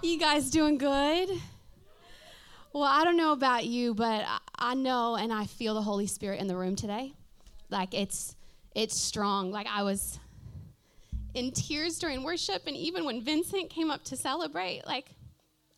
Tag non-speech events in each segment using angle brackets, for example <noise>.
You guys doing good? Well, I don't know about you, but I know and I feel the Holy Spirit in the room today. Like it's it's strong. Like I was in tears during worship and even when Vincent came up to celebrate, like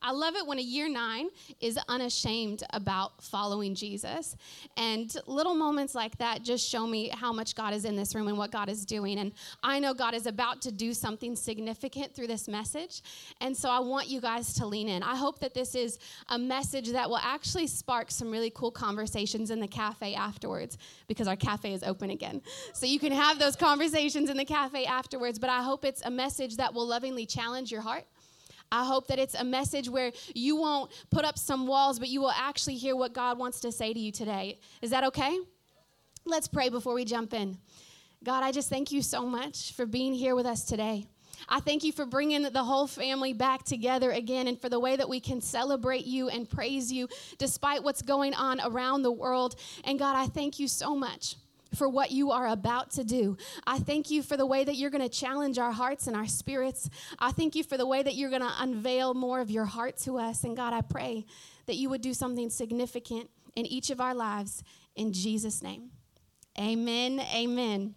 I love it when a year nine is unashamed about following Jesus. And little moments like that just show me how much God is in this room and what God is doing. And I know God is about to do something significant through this message. And so I want you guys to lean in. I hope that this is a message that will actually spark some really cool conversations in the cafe afterwards because our cafe is open again. So you can have those conversations in the cafe afterwards. But I hope it's a message that will lovingly challenge your heart I hope that it's a message where you won't put up some walls, but you will actually hear what God wants to say to you today. Is that okay? Let's pray before we jump in. God, I just thank you so much for being here with us today. I thank you for bringing the whole family back together again and for the way that we can celebrate you and praise you despite what's going on around the world. And God, I thank you so much for what you are about to do. I thank you for the way that you're going to challenge our hearts and our spirits. I thank you for the way that you're going to unveil more of your heart to us. And God, I pray that you would do something significant in each of our lives in Jesus' name. Amen. Amen.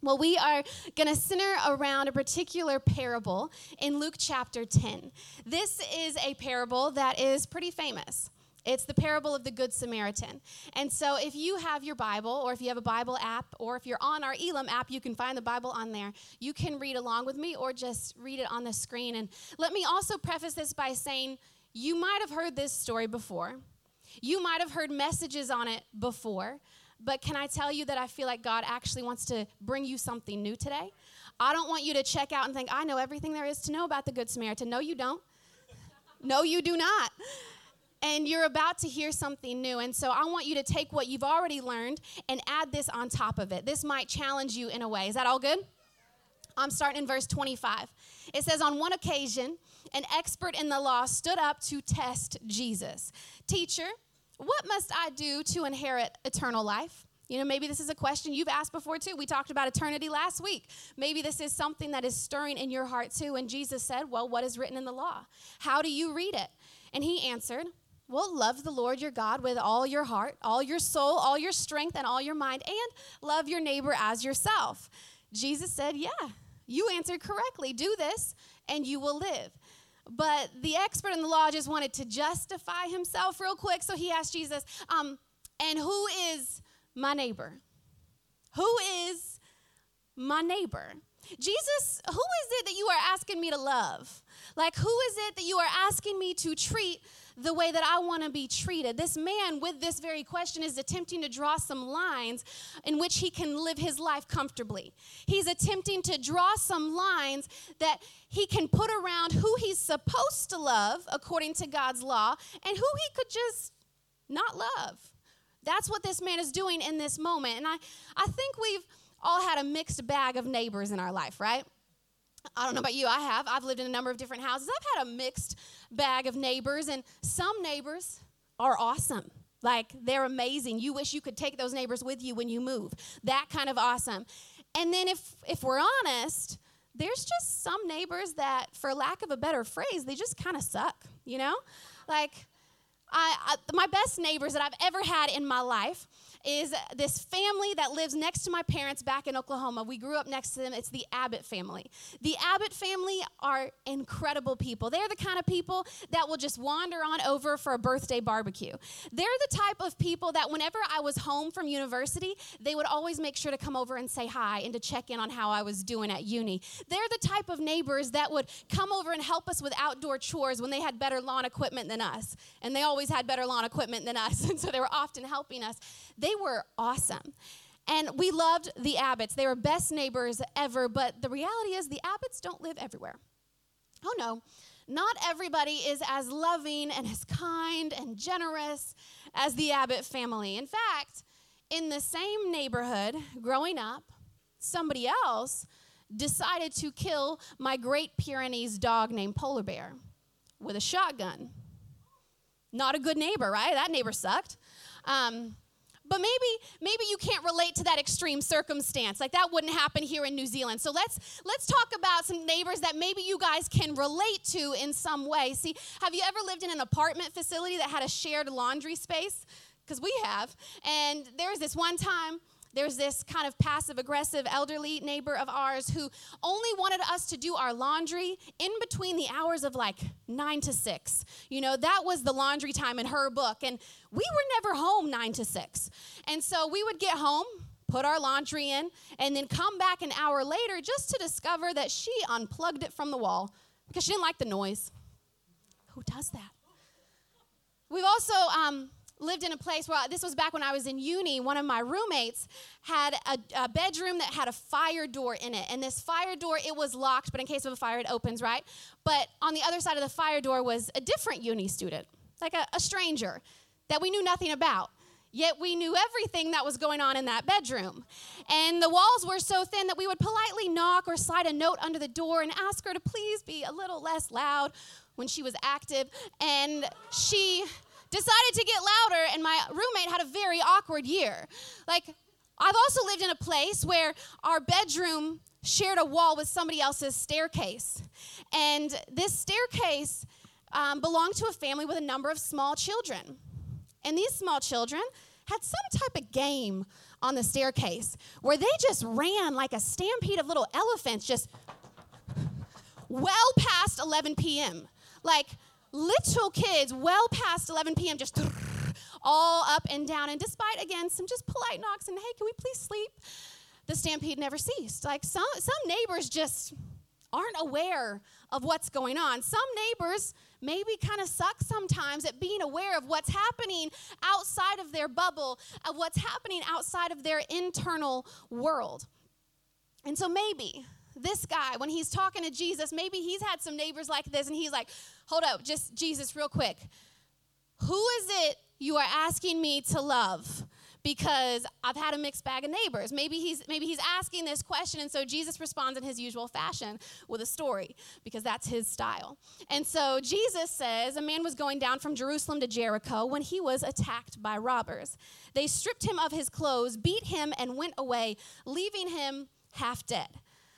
Well, we are going to center around a particular parable in Luke chapter 10. This is a parable that is pretty famous. It's the parable of the Good Samaritan. And so, if you have your Bible, or if you have a Bible app, or if you're on our Elim app, you can find the Bible on there. You can read along with me, or just read it on the screen. And let me also preface this by saying you might have heard this story before, you might have heard messages on it before. But can I tell you that I feel like God actually wants to bring you something new today? I don't want you to check out and think, I know everything there is to know about the Good Samaritan. No, you don't. No, you do not and you're about to hear something new. And so I want you to take what you've already learned and add this on top of it. This might challenge you in a way. Is that all good? I'm starting in verse 25. It says, On one occasion, an expert in the law stood up to test Jesus. Teacher, what must I do to inherit eternal life? You know, maybe this is a question you've asked before too. We talked about eternity last week. Maybe this is something that is stirring in your heart too. And Jesus said, Well, what is written in the law? How do you read it? And he answered, well, love the Lord your God with all your heart, all your soul, all your strength, and all your mind, and love your neighbor as yourself. Jesus said, Yeah, you answered correctly. Do this, and you will live. But the expert in the law just wanted to justify himself real quick. So he asked Jesus, um, And who is my neighbor? Who is my neighbor? Jesus, who is it that you are asking me to love? Like, who is it that you are asking me to treat the way that I want to be treated. This man, with this very question, is attempting to draw some lines in which he can live his life comfortably. He's attempting to draw some lines that he can put around who he's supposed to love according to God's law and who he could just not love. That's what this man is doing in this moment. And I, I think we've all had a mixed bag of neighbors in our life, right? I don't know about you, I have. I've lived in a number of different houses. I've had a mixed bag of neighbors, and some neighbors are awesome. Like they're amazing. You wish you could take those neighbors with you when you move. That kind of awesome. And then if if we're honest, there's just some neighbors that for lack of a better phrase, they just kind of suck, you know? Like I, I, my best neighbors that I've ever had in my life is this family that lives next to my parents back in Oklahoma. We grew up next to them. It's the Abbott family. The Abbott family are incredible people. They're the kind of people that will just wander on over for a birthday barbecue. They're the type of people that whenever I was home from university, they would always make sure to come over and say hi and to check in on how I was doing at uni. They're the type of neighbors that would come over and help us with outdoor chores when they had better lawn equipment than us. And they always had better lawn equipment than us. <laughs> And so they were often helping us. They were awesome. And we loved the Abbotts. They were best neighbors ever, but the reality is the Abbotts don't live everywhere. Oh no, not everybody is as loving and as kind and generous as the Abbott family. In fact, in the same neighborhood growing up, somebody else decided to kill my Great Pyrenees dog named Polar Bear with a shotgun. Not a good neighbor, right? That neighbor sucked. Um, but maybe maybe you can't relate to that extreme circumstance. Like that wouldn't happen here in new zealand. So let's let's talk about some neighbors that maybe you guys can relate to in some way. See have you ever lived in an apartment facility that had a shared laundry space? Because we have. And there was this one time there's this kind of passive aggressive elderly neighbor of ours who only wanted us to do our laundry in between the hours of like nine to six. You know, that was the laundry time in her book. And we were never home nine to six. And so we would get home, put our laundry in, and then come back an hour later just to discover that she unplugged it from the wall because she didn't like the noise. Who does that? We've also, um, lived in a place where this was back when I was in uni. One of my roommates had a, a, bedroom that had a fire door in it. And this fire door, it was locked, but in case of a fire, it opens, right? But on the other side of the fire door was a different uni student, like a, a stranger that we knew nothing about. Yet we knew everything that was going on in that bedroom. And the walls were so thin that we would politely knock or slide a note under the door and ask her to please be a little less loud when she was active. And she decided to get louder, and my roommate had a very awkward year. Like, I've also lived in a place where our bedroom shared a wall with somebody else's staircase. And this staircase um, belonged to a family with a number of small children. And these small children had some type of game on the staircase where they just ran like a stampede of little elephants just well past 11 p.m. Like, little kids well past 11 p.m. just all up and down. And despite, again, some just polite knocks and, hey, can we please sleep? The stampede never ceased. Like some, some neighbors just aren't aware of what's going on. Some neighbors maybe kind of suck sometimes at being aware of what's happening outside of their bubble, of what's happening outside of their internal world. And so maybe this guy, when he's talking to Jesus, maybe he's had some neighbors like this and he's like, hold up, just Jesus, real quick. Who is it you are asking me to love? Because I've had a mixed bag of neighbors. Maybe he's maybe he's asking this question, and so Jesus responds in his usual fashion with a story, because that's his style. And so Jesus says, a man was going down from Jerusalem to Jericho when he was attacked by robbers. They stripped him of his clothes, beat him, and went away, leaving him half dead.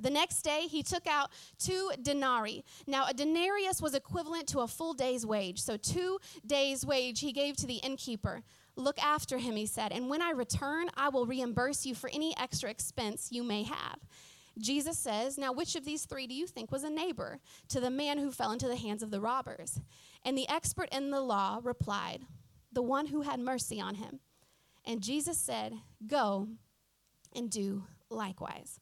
The next day, he took out two denarii. Now, a denarius was equivalent to a full day's wage. So, two days' wage he gave to the innkeeper. Look after him, he said, and when I return, I will reimburse you for any extra expense you may have. Jesus says, Now, which of these three do you think was a neighbor to the man who fell into the hands of the robbers? And the expert in the law replied, The one who had mercy on him. And Jesus said, Go and do likewise.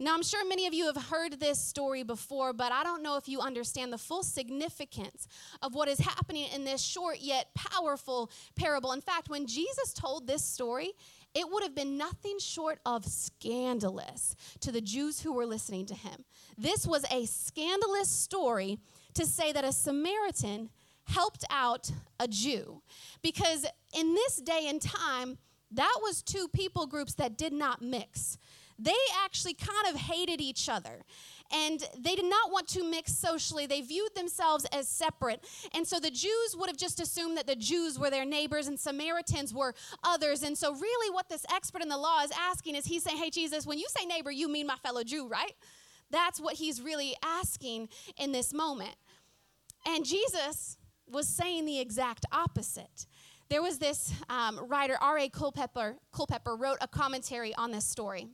Now, I'm sure many of you have heard this story before, but I don't know if you understand the full significance of what is happening in this short yet powerful parable. In fact, when Jesus told this story, it would have been nothing short of scandalous to the Jews who were listening to him. This was a scandalous story to say that a Samaritan helped out a Jew. Because in this day and time, that was two people groups that did not mix they actually kind of hated each other and they did not want to mix socially. They viewed themselves as separate. And so the Jews would have just assumed that the Jews were their neighbors and Samaritans were others. And so, really, what this expert in the law is asking is he's saying, Hey, Jesus, when you say neighbor, you mean my fellow Jew, right? That's what he's really asking in this moment. And Jesus was saying the exact opposite. There was this um, writer, R.A. Culpepper, Culpepper, wrote a commentary on this story.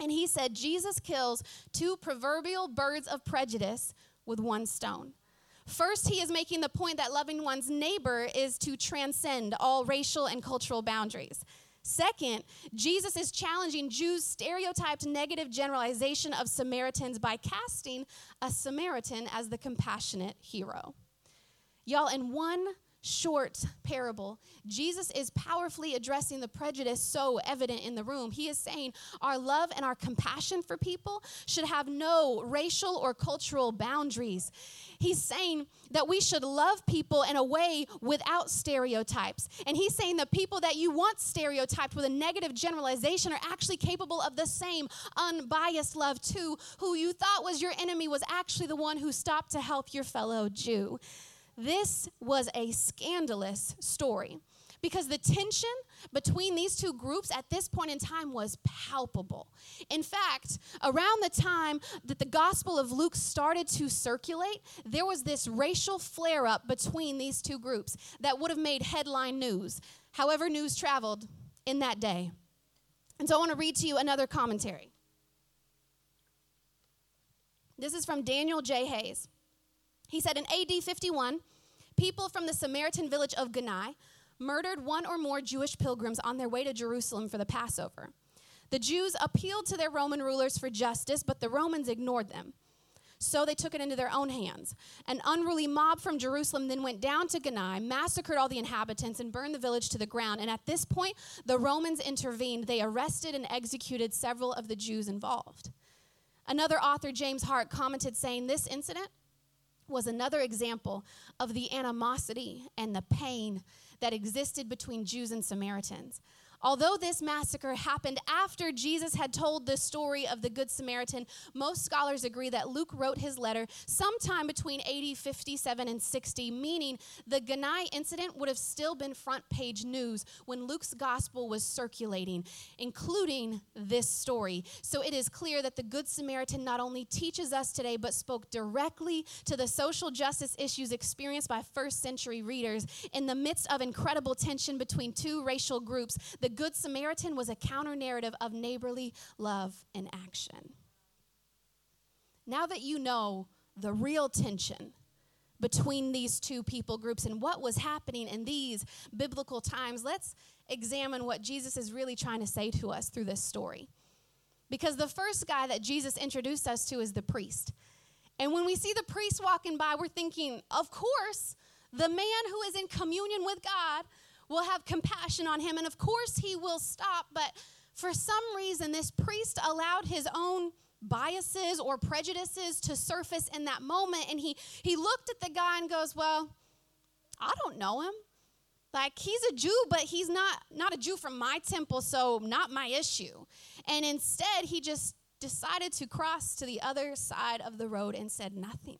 And he said, Jesus kills two proverbial birds of prejudice with one stone. First, he is making the point that loving one's neighbor is to transcend all racial and cultural boundaries. Second, Jesus is challenging Jews' stereotyped negative generalization of Samaritans by casting a Samaritan as the compassionate hero. Y'all, in one short parable, Jesus is powerfully addressing the prejudice so evident in the room. He is saying our love and our compassion for people should have no racial or cultural boundaries. He's saying that we should love people in a way without stereotypes. And he's saying the people that you want stereotyped with a negative generalization are actually capable of the same unbiased love too. Who you thought was your enemy was actually the one who stopped to help your fellow Jew. This was a scandalous story because the tension between these two groups at this point in time was palpable. In fact, around the time that the Gospel of Luke started to circulate, there was this racial flare up between these two groups that would have made headline news, however, news traveled in that day. And so I want to read to you another commentary. This is from Daniel J. Hayes. He said in AD 51, people from the Samaritan village of Ganai murdered one or more Jewish pilgrims on their way to Jerusalem for the Passover. The Jews appealed to their Roman rulers for justice, but the Romans ignored them. So they took it into their own hands. An unruly mob from Jerusalem then went down to Ganai, massacred all the inhabitants, and burned the village to the ground. And at this point, the Romans intervened. They arrested and executed several of the Jews involved. Another author, James Hart, commented saying this incident was another example of the animosity and the pain that existed between Jews and Samaritans. Although this massacre happened after Jesus had told the story of the Good Samaritan, most scholars agree that Luke wrote his letter sometime between AD 57 and 60, meaning the Ganai incident would have still been front page news when Luke's gospel was circulating, including this story. So it is clear that the Good Samaritan not only teaches us today, but spoke directly to the social justice issues experienced by first century readers in the midst of incredible tension between two racial groups. The Good Samaritan was a counter narrative of neighborly love and action. Now that you know the real tension between these two people groups and what was happening in these biblical times, let's examine what Jesus is really trying to say to us through this story. Because the first guy that Jesus introduced us to is the priest. And when we see the priest walking by, we're thinking, of course, the man who is in communion with God will have compassion on him. And of course, he will stop. But for some reason, this priest allowed his own biases or prejudices to surface in that moment. And he, he looked at the guy and goes, Well, I don't know him. Like he's a Jew, but he's not not a Jew from my temple, so not my issue. And instead, he just decided to cross to the other side of the road and said nothing.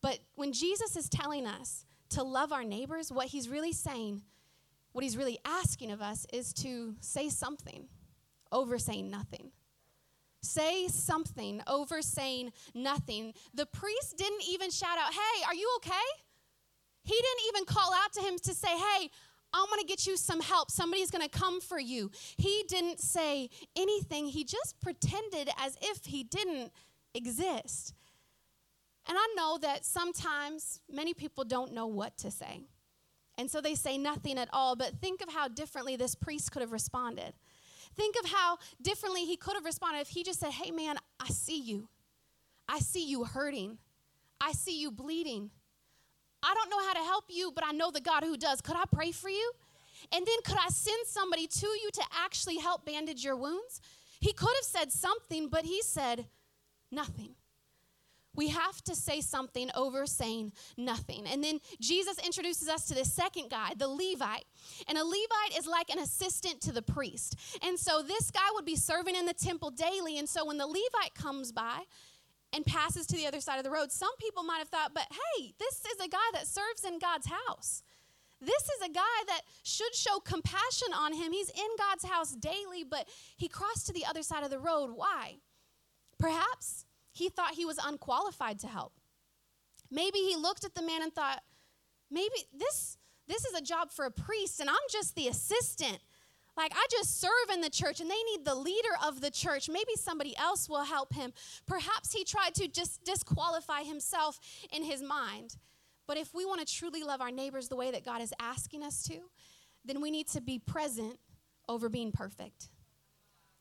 But when Jesus is telling us to love our neighbors, what he's really saying what he's really asking of us is to say something over saying nothing. Say something over saying nothing. The priest didn't even shout out, Hey, are you okay? He didn't even call out to him to say, Hey, I'm to get you some help. Somebody's to come for you. He didn't say anything. He just pretended as if he didn't exist. And I know that sometimes many people don't know what to say. And so they say nothing at all. But think of how differently this priest could have responded. Think of how differently he could have responded if he just said, Hey, man, I see you. I see you hurting. I see you bleeding. I don't know how to help you, but I know the God who does. Could I pray for you? And then could I send somebody to you to actually help bandage your wounds? He could have said something, but he said nothing. We have to say something over saying nothing. And then Jesus introduces us to this second guy, the Levite. And a Levite is like an assistant to the priest. And so this guy would be serving in the temple daily. And so when the Levite comes by, and passes to the other side of the road. Some people might have thought, but hey, this is a guy that serves in God's house. This is a guy that should show compassion on him. He's in God's house daily, but he crossed to the other side of the road. Why? Perhaps he thought he was unqualified to help. Maybe he looked at the man and thought, maybe this this is a job for a priest and I'm just the assistant. Like I just serve in the church and they need the leader of the church. Maybe somebody else will help him. Perhaps he tried to just disqualify himself in his mind. But if we want to truly love our neighbors the way that God is asking us to, then we need to be present over being perfect.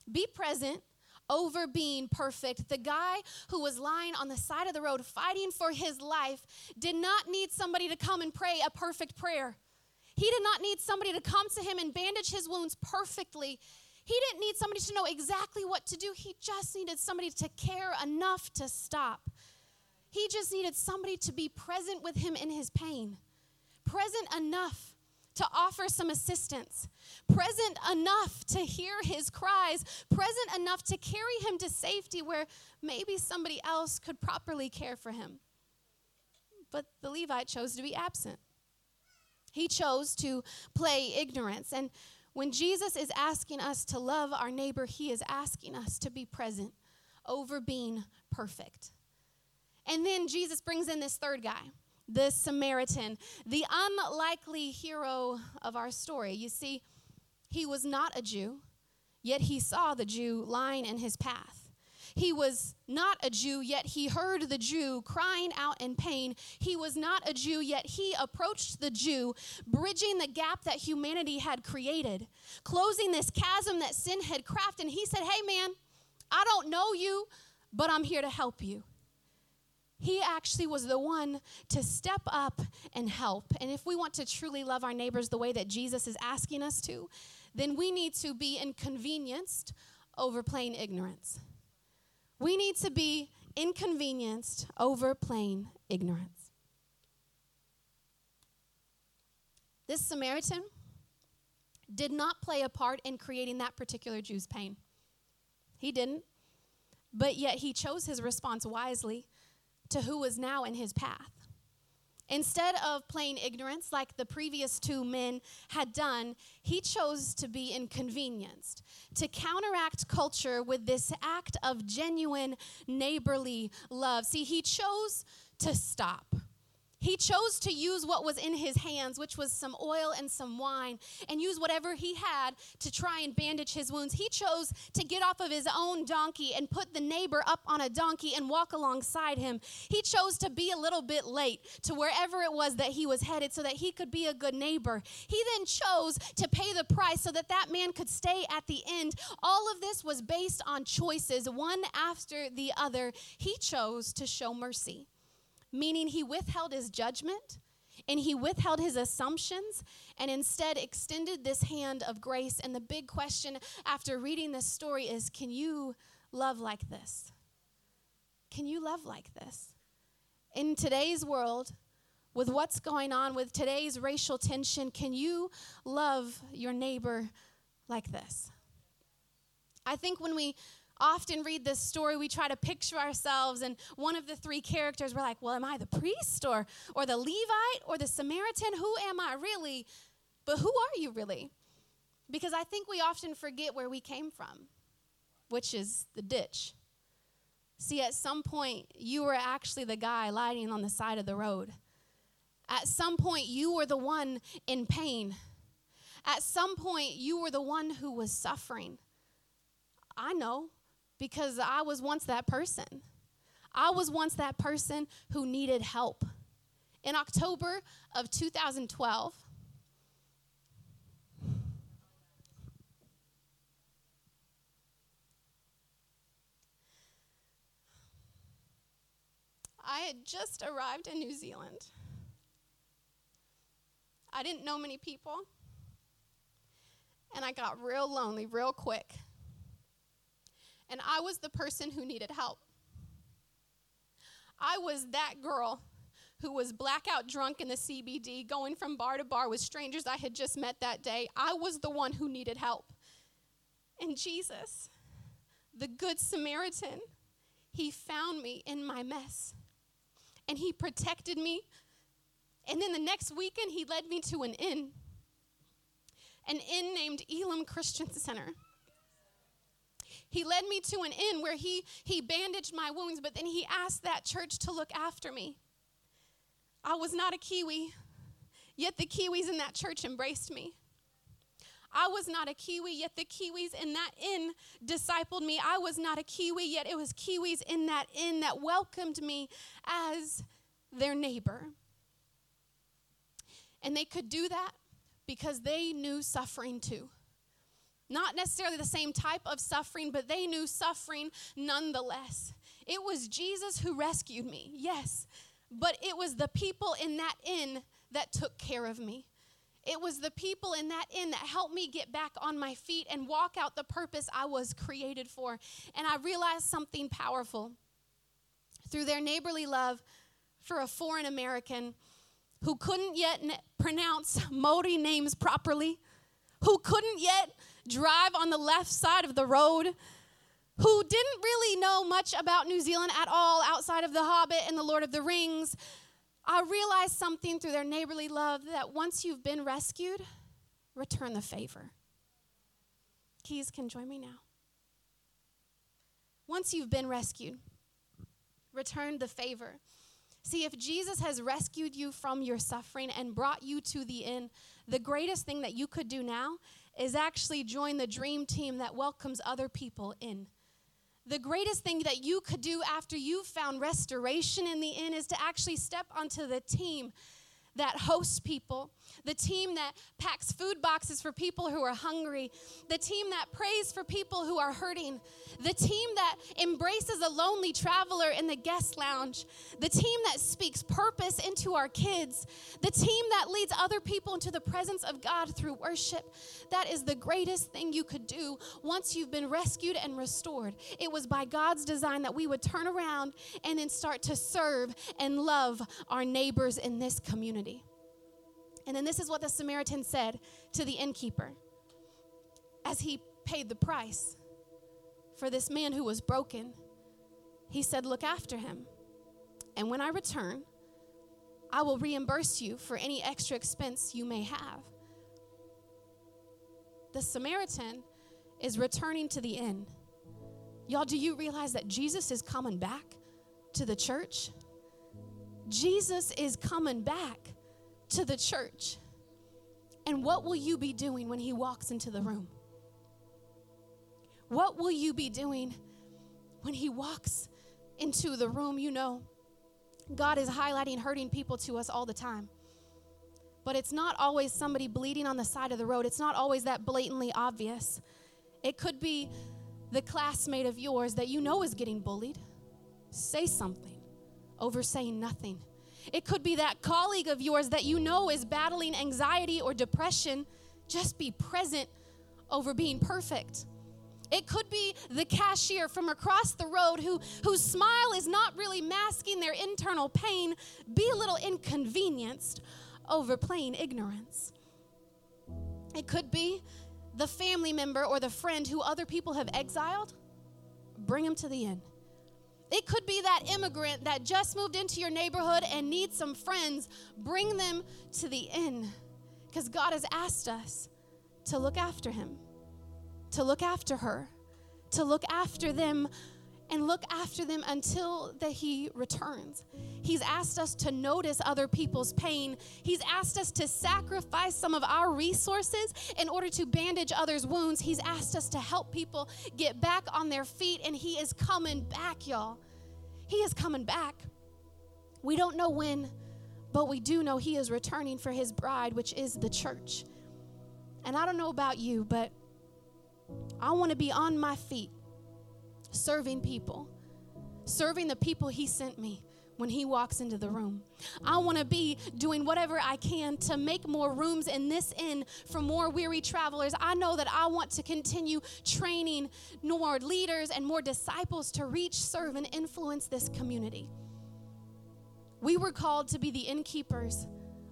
Be present over being perfect. The guy who was lying on the side of the road fighting for his life did not need somebody to come and pray a perfect prayer. He did not need somebody to come to him and bandage his wounds perfectly. He didn't need somebody to know exactly what to do. He just needed somebody to care enough to stop. He just needed somebody to be present with him in his pain, present enough to offer some assistance, present enough to hear his cries, present enough to carry him to safety where maybe somebody else could properly care for him. But the Levite chose to be absent. He chose to play ignorance. And when Jesus is asking us to love our neighbor, he is asking us to be present over being perfect. And then Jesus brings in this third guy the Samaritan, the unlikely hero of our story. You see, he was not a Jew, yet he saw the Jew lying in his path. He was not a Jew, yet he heard the Jew crying out in pain. He was not a Jew, yet he approached the Jew, bridging the gap that humanity had created, closing this chasm that sin had crafted. And he said, Hey, man, I don't know you, but I'm here to help you. He actually was the one to step up and help. And if we want to truly love our neighbors the way that Jesus is asking us to, then we need to be inconvenienced over plain ignorance. We need to be inconvenienced over plain ignorance. This Samaritan did not play a part in creating that particular Jew's pain. He didn't. But yet he chose his response wisely to who was now in his path. Instead of playing ignorance like the previous two men had done, he chose to be inconvenienced, to counteract culture with this act of genuine neighborly love. See, he chose to stop. He chose to use what was in his hands, which was some oil and some wine, and use whatever he had to try and bandage his wounds. He chose to get off of his own donkey and put the neighbor up on a donkey and walk alongside him. He chose to be a little bit late to wherever it was that he was headed so that he could be a good neighbor. He then chose to pay the price so that that man could stay at the end. All of this was based on choices, one after the other. He chose to show mercy meaning he withheld his judgment and he withheld his assumptions and instead extended this hand of grace. And the big question after reading this story is can you love like this? Can you love like this? In today's world, with what's going on with today's racial tension, can you love your neighbor like this? I think when we often read this story, we try to picture ourselves, and one of the three characters, we're like, well, am I the priest or, or the Levite or the Samaritan? Who am I really? But who are you really? Because I think we often forget where we came from, which is the ditch. See, at some point, you were actually the guy lying on the side of the road. At some point, you were the one in pain. At some point, you were the one who was suffering. I know because I was once that person. I was once that person who needed help. In October of 2012, I had just arrived in New Zealand. I didn't know many people, and I got real lonely real quick and I was the person who needed help. I was that girl who was blackout drunk in the CBD, going from bar to bar with strangers I had just met that day. I was the one who needed help. And Jesus, the Good Samaritan, he found me in my mess and he protected me. And then the next weekend, he led me to an inn, an inn named Elim Christian Center. He led me to an inn where he, he bandaged my wounds, but then he asked that church to look after me. I was not a Kiwi, yet the Kiwis in that church embraced me. I was not a Kiwi, yet the Kiwis in that inn discipled me. I was not a Kiwi, yet it was Kiwis in that inn that welcomed me as their neighbor. And they could do that because they knew suffering too. Not necessarily the same type of suffering, but they knew suffering nonetheless. It was Jesus who rescued me, yes, but it was the people in that inn that took care of me. It was the people in that inn that helped me get back on my feet and walk out the purpose I was created for. And I realized something powerful. Through their neighborly love for a foreign American who couldn't yet pronounce Maori names properly, who couldn't yet drive on the left side of the road, who didn't really know much about New Zealand at all outside of The Hobbit and The Lord of the Rings, I realized something through their neighborly love that once you've been rescued, return the favor. Keys can join me now. Once you've been rescued, return the favor. See, if Jesus has rescued you from your suffering and brought you to the end, the greatest thing that you could do now is actually join the dream team that welcomes other people in. The greatest thing that you could do after you've found restoration in the inn is to actually step onto the team that hosts people, the team that packs food boxes for people who are hungry, the team that prays for people who are hurting, the team that embraces a lonely traveler in the guest lounge, the team that speaks purpose into our kids, the team that leads other people into the presence of God through worship. That is the greatest thing you could do once you've been rescued and restored. It was by God's design that we would turn around and then start to serve and love our neighbors in this community. And then this is what the Samaritan said to the innkeeper as he paid the price for this man who was broken. He said, Look after him. And when I return, I will reimburse you for any extra expense you may have. The Samaritan is returning to the inn. Y'all, do you realize that Jesus is coming back to the church? Jesus is coming back to the church. And what will you be doing when he walks into the room? What will you be doing when he walks into the room? You know, God is highlighting hurting people to us all the time. But it's not always somebody bleeding on the side of the road. It's not always that blatantly obvious. It could be the classmate of yours that you know is getting bullied. Say something over saying nothing. It could be that colleague of yours that you know is battling anxiety or depression. Just be present over being perfect. It could be the cashier from across the road who, whose smile is not really masking their internal pain. Be a little inconvenienced over plain ignorance. It could be the family member or the friend who other people have exiled. Bring them to the inn. It could be that immigrant that just moved into your neighborhood and needs some friends. Bring them to the inn because God has asked us to look after him to look after her, to look after them and look after them until that he returns. He's asked us to notice other people's pain. He's asked us to sacrifice some of our resources in order to bandage others' wounds. He's asked us to help people get back on their feet and he is coming back, y'all. He is coming back. We don't know when, but we do know he is returning for his bride, which is the church. And I don't know about you, but I want to be on my feet serving people, serving the people He sent me when He walks into the room. I want to be doing whatever I can to make more rooms in this inn for more weary travelers. I know that I want to continue training more leaders and more disciples to reach, serve, and influence this community. We were called to be the innkeepers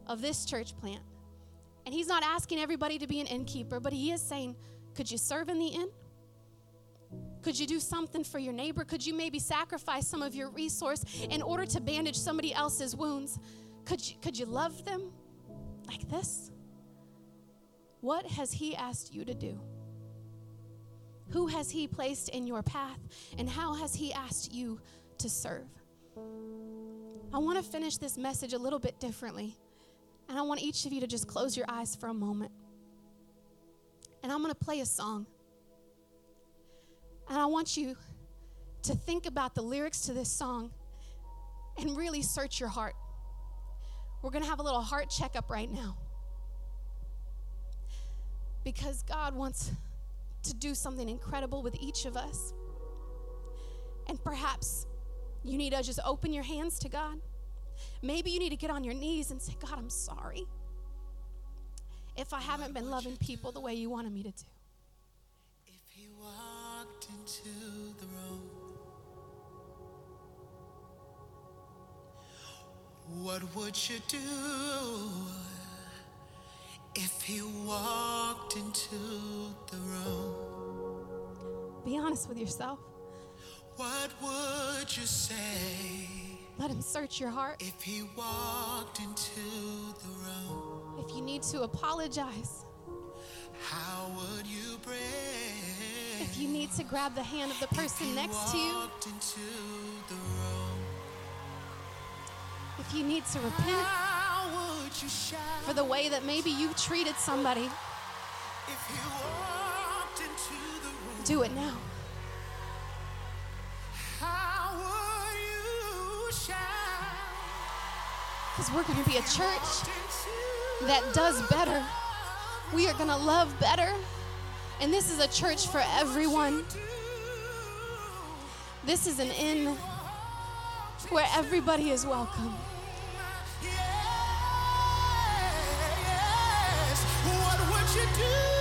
of this church plant. And He's not asking everybody to be an innkeeper, but He is saying, could you serve in the inn? Could you do something for your neighbor? Could you maybe sacrifice some of your resource in order to bandage somebody else's wounds? Could you, could you love them like this? What has He asked you to do? Who has He placed in your path? And how has He asked you to serve? I want to finish this message a little bit differently. And I want each of you to just close your eyes for a moment and I'm going to play a song. And I want you to think about the lyrics to this song and really search your heart. We're going to have a little heart checkup right now. Because God wants to do something incredible with each of us. And perhaps you need to just open your hands to God. Maybe you need to get on your knees and say, God, I'm sorry if I haven't been loving people the way you wanted me to do. If he walked into the room, what would you do? If he walked into the room, Be honest with yourself. what would you say? Let Him search your heart. If he walked into the room, If you need to apologize, how would you pray? If you need to grab the hand of the person next to you, walked into the room, if you need to repent how would you shout? for the way that maybe you've treated somebody, If he walked into do it now. how would you shout? Because we're going to be a church that does better. We are going to love better. And this is a church for everyone. This is an inn where everybody is welcome. Yes, what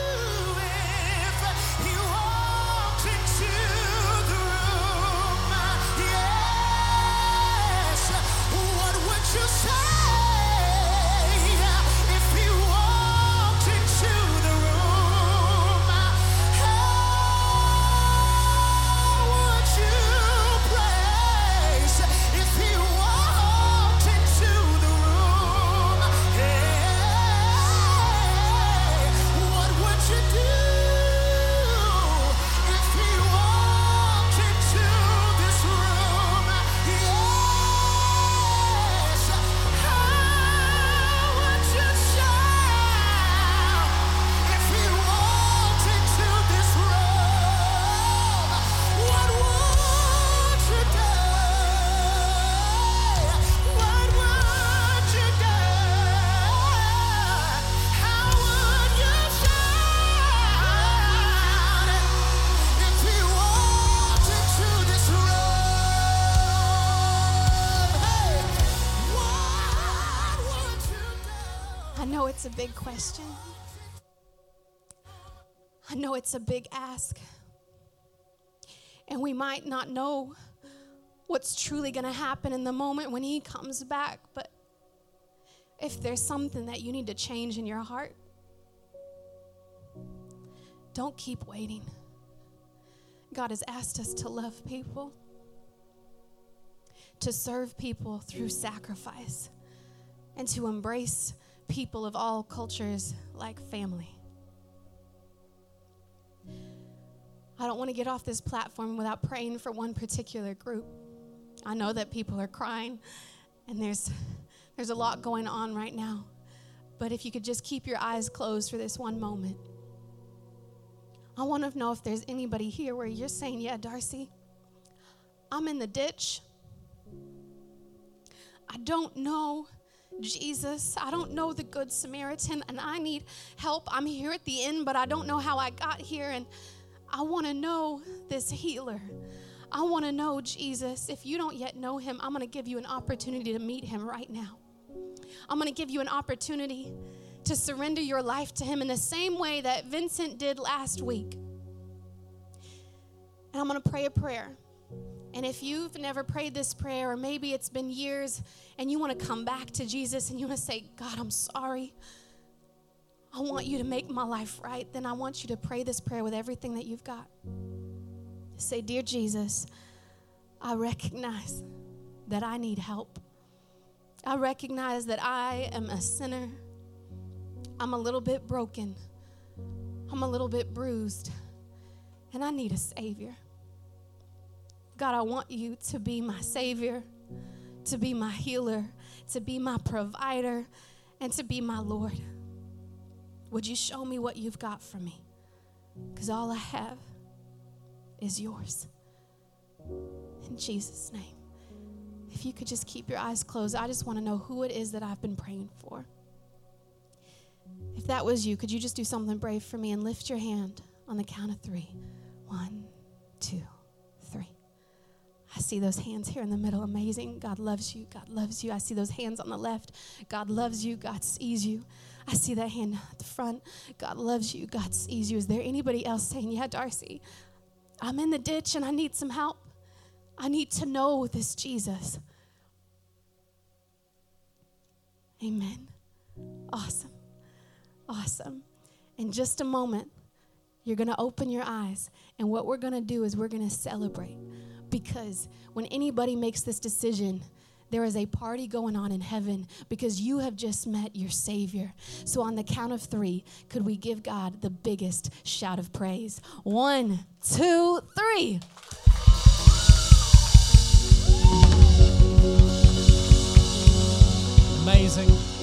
big question. I know it's a big ask. And we might not know what's truly going to happen in the moment when He comes back, but if there's something that you need to change in your heart, don't keep waiting. God has asked us to love people, to serve people through sacrifice, and to embrace people of all cultures like family. I don't want to get off this platform without praying for one particular group. I know that people are crying and there's there's a lot going on right now. But if you could just keep your eyes closed for this one moment. I want to know if there's anybody here where you're saying, "Yeah, Darcy, I'm in the ditch. I don't know Jesus. I don't know the Good Samaritan, and I need help. I'm here at the end, but I don't know how I got here, and I want to know this healer. I want to know Jesus. If you don't yet know him, I'm going to give you an opportunity to meet him right now. I'm going to give you an opportunity to surrender your life to him in the same way that Vincent did last week. And I'm going to pray a prayer. And if you've never prayed this prayer, or maybe it's been years and you want to come back to Jesus and you want to say, God, I'm sorry. I want you to make my life right, then I want you to pray this prayer with everything that you've got. Say, Dear Jesus, I recognize that I need help. I recognize that I am a sinner. I'm a little bit broken. I'm a little bit bruised. And I need a Savior. God, I want you to be my Savior, to be my healer, to be my provider, and to be my Lord. Would you show me what you've got for me? Because all I have is yours. In Jesus' name. If you could just keep your eyes closed, I just want to know who it is that I've been praying for. If that was you, could you just do something brave for me and lift your hand? On the count of three. One, two. I see those hands here in the middle. Amazing. God loves you. God loves you. I see those hands on the left. God loves you. God sees you. I see that hand at the front. God loves you. God sees you. Is there anybody else saying, Yeah, Darcy, I'm in the ditch and I need some help? I need to know this Jesus. Amen. Awesome. Awesome. In just a moment, you're going to open your eyes. And what we're going to do is we're going to celebrate. Because when anybody makes this decision, there is a party going on in heaven because you have just met your Savior. So, on the count of three, could we give God the biggest shout of praise? One, two, three. Amazing.